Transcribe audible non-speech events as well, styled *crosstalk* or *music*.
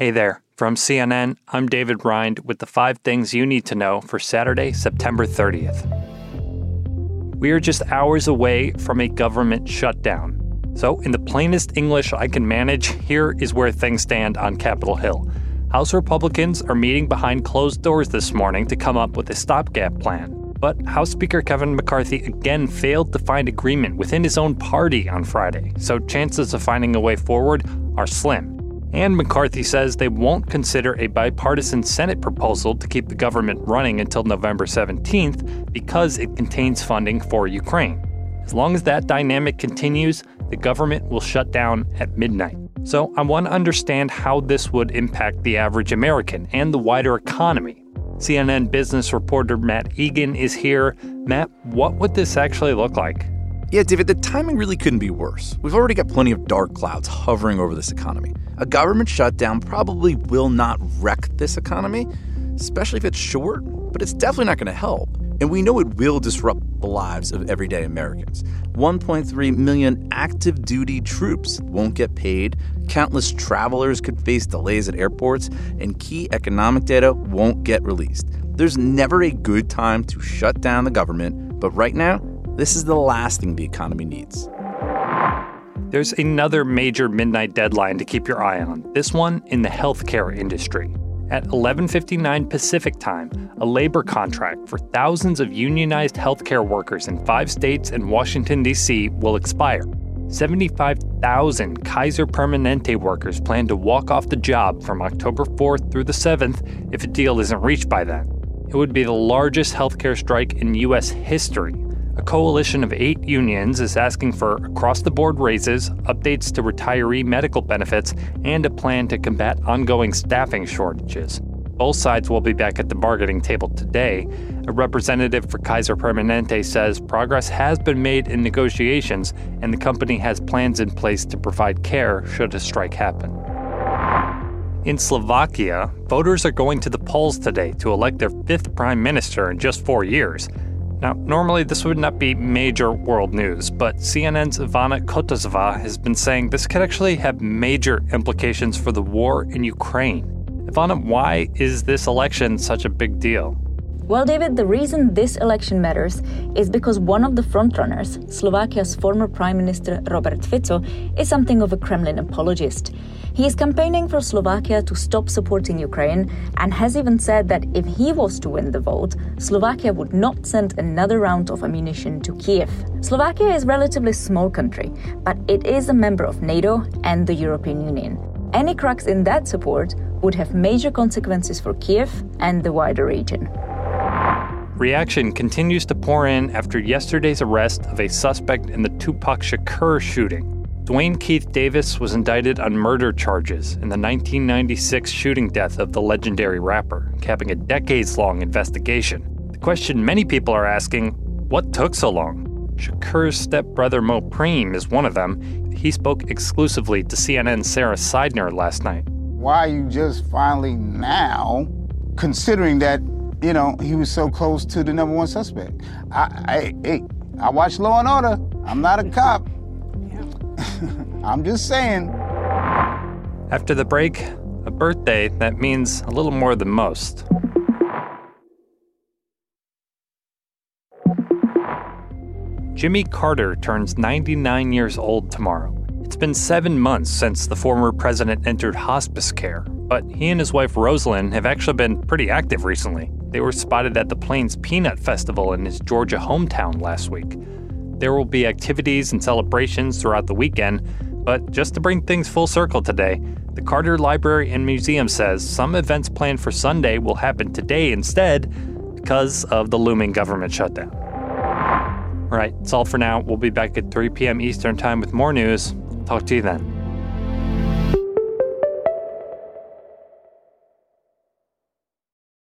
Hey there. From CNN, I'm David Rind with the five things you need to know for Saturday, September 30th. We are just hours away from a government shutdown. So, in the plainest English I can manage, here is where things stand on Capitol Hill. House Republicans are meeting behind closed doors this morning to come up with a stopgap plan. But House Speaker Kevin McCarthy again failed to find agreement within his own party on Friday, so chances of finding a way forward are slim. And McCarthy says they won't consider a bipartisan Senate proposal to keep the government running until November 17th because it contains funding for Ukraine. As long as that dynamic continues, the government will shut down at midnight. So I want to understand how this would impact the average American and the wider economy. CNN business reporter Matt Egan is here. Matt, what would this actually look like? Yeah, David, the timing really couldn't be worse. We've already got plenty of dark clouds hovering over this economy. A government shutdown probably will not wreck this economy, especially if it's short, but it's definitely not going to help. And we know it will disrupt the lives of everyday Americans. 1.3 million active duty troops won't get paid, countless travelers could face delays at airports, and key economic data won't get released. There's never a good time to shut down the government, but right now, this is the last thing the economy needs. There's another major midnight deadline to keep your eye on. This one in the healthcare industry. At 11:59 Pacific Time, a labor contract for thousands of unionized healthcare workers in 5 states and Washington D.C. will expire. 75,000 Kaiser Permanente workers plan to walk off the job from October 4th through the 7th if a deal isn't reached by then. It would be the largest healthcare strike in U.S. history a coalition of eight unions is asking for across the board raises, updates to retiree medical benefits, and a plan to combat ongoing staffing shortages. Both sides will be back at the bargaining table today. A representative for Kaiser Permanente says progress has been made in negotiations, and the company has plans in place to provide care should a strike happen. In Slovakia, voters are going to the polls today to elect their fifth prime minister in just four years. Now, normally this would not be major world news, but CNN's Ivana Kottasová has been saying this could actually have major implications for the war in Ukraine. Ivana, why is this election such a big deal? Well, David, the reason this election matters is because one of the frontrunners, Slovakia's former Prime Minister Robert Fico, is something of a Kremlin apologist. He is campaigning for Slovakia to stop supporting Ukraine and has even said that if he was to win the vote, Slovakia would not send another round of ammunition to Kiev. Slovakia is a relatively small country, but it is a member of NATO and the European Union. Any cracks in that support would have major consequences for Kiev and the wider region. Reaction continues to pour in after yesterday's arrest of a suspect in the Tupac Shakur shooting. Duane Keith Davis was indicted on murder charges in the 1996 shooting death of the legendary rapper, capping a decades long investigation. The question many people are asking what took so long? Shakur's stepbrother Mopreme is one of them. He spoke exclusively to CNN's Sarah Sidner last night. Why are you just finally now considering that you know, he was so close to the number one suspect. I, I, I, I watch Law and Order. I'm not a cop. *laughs* I'm just saying. After the break, a birthday that means a little more than most. Jimmy Carter turns 99 years old tomorrow. It's been seven months since the former president entered hospice care, but he and his wife Rosalynn have actually been pretty active recently. They were spotted at the Plains Peanut Festival in his Georgia hometown last week. There will be activities and celebrations throughout the weekend, but just to bring things full circle today, the Carter Library and Museum says some events planned for Sunday will happen today instead because of the looming government shutdown. All right, that's all for now. We'll be back at 3 p.m. Eastern Time with more news. Talk to you then.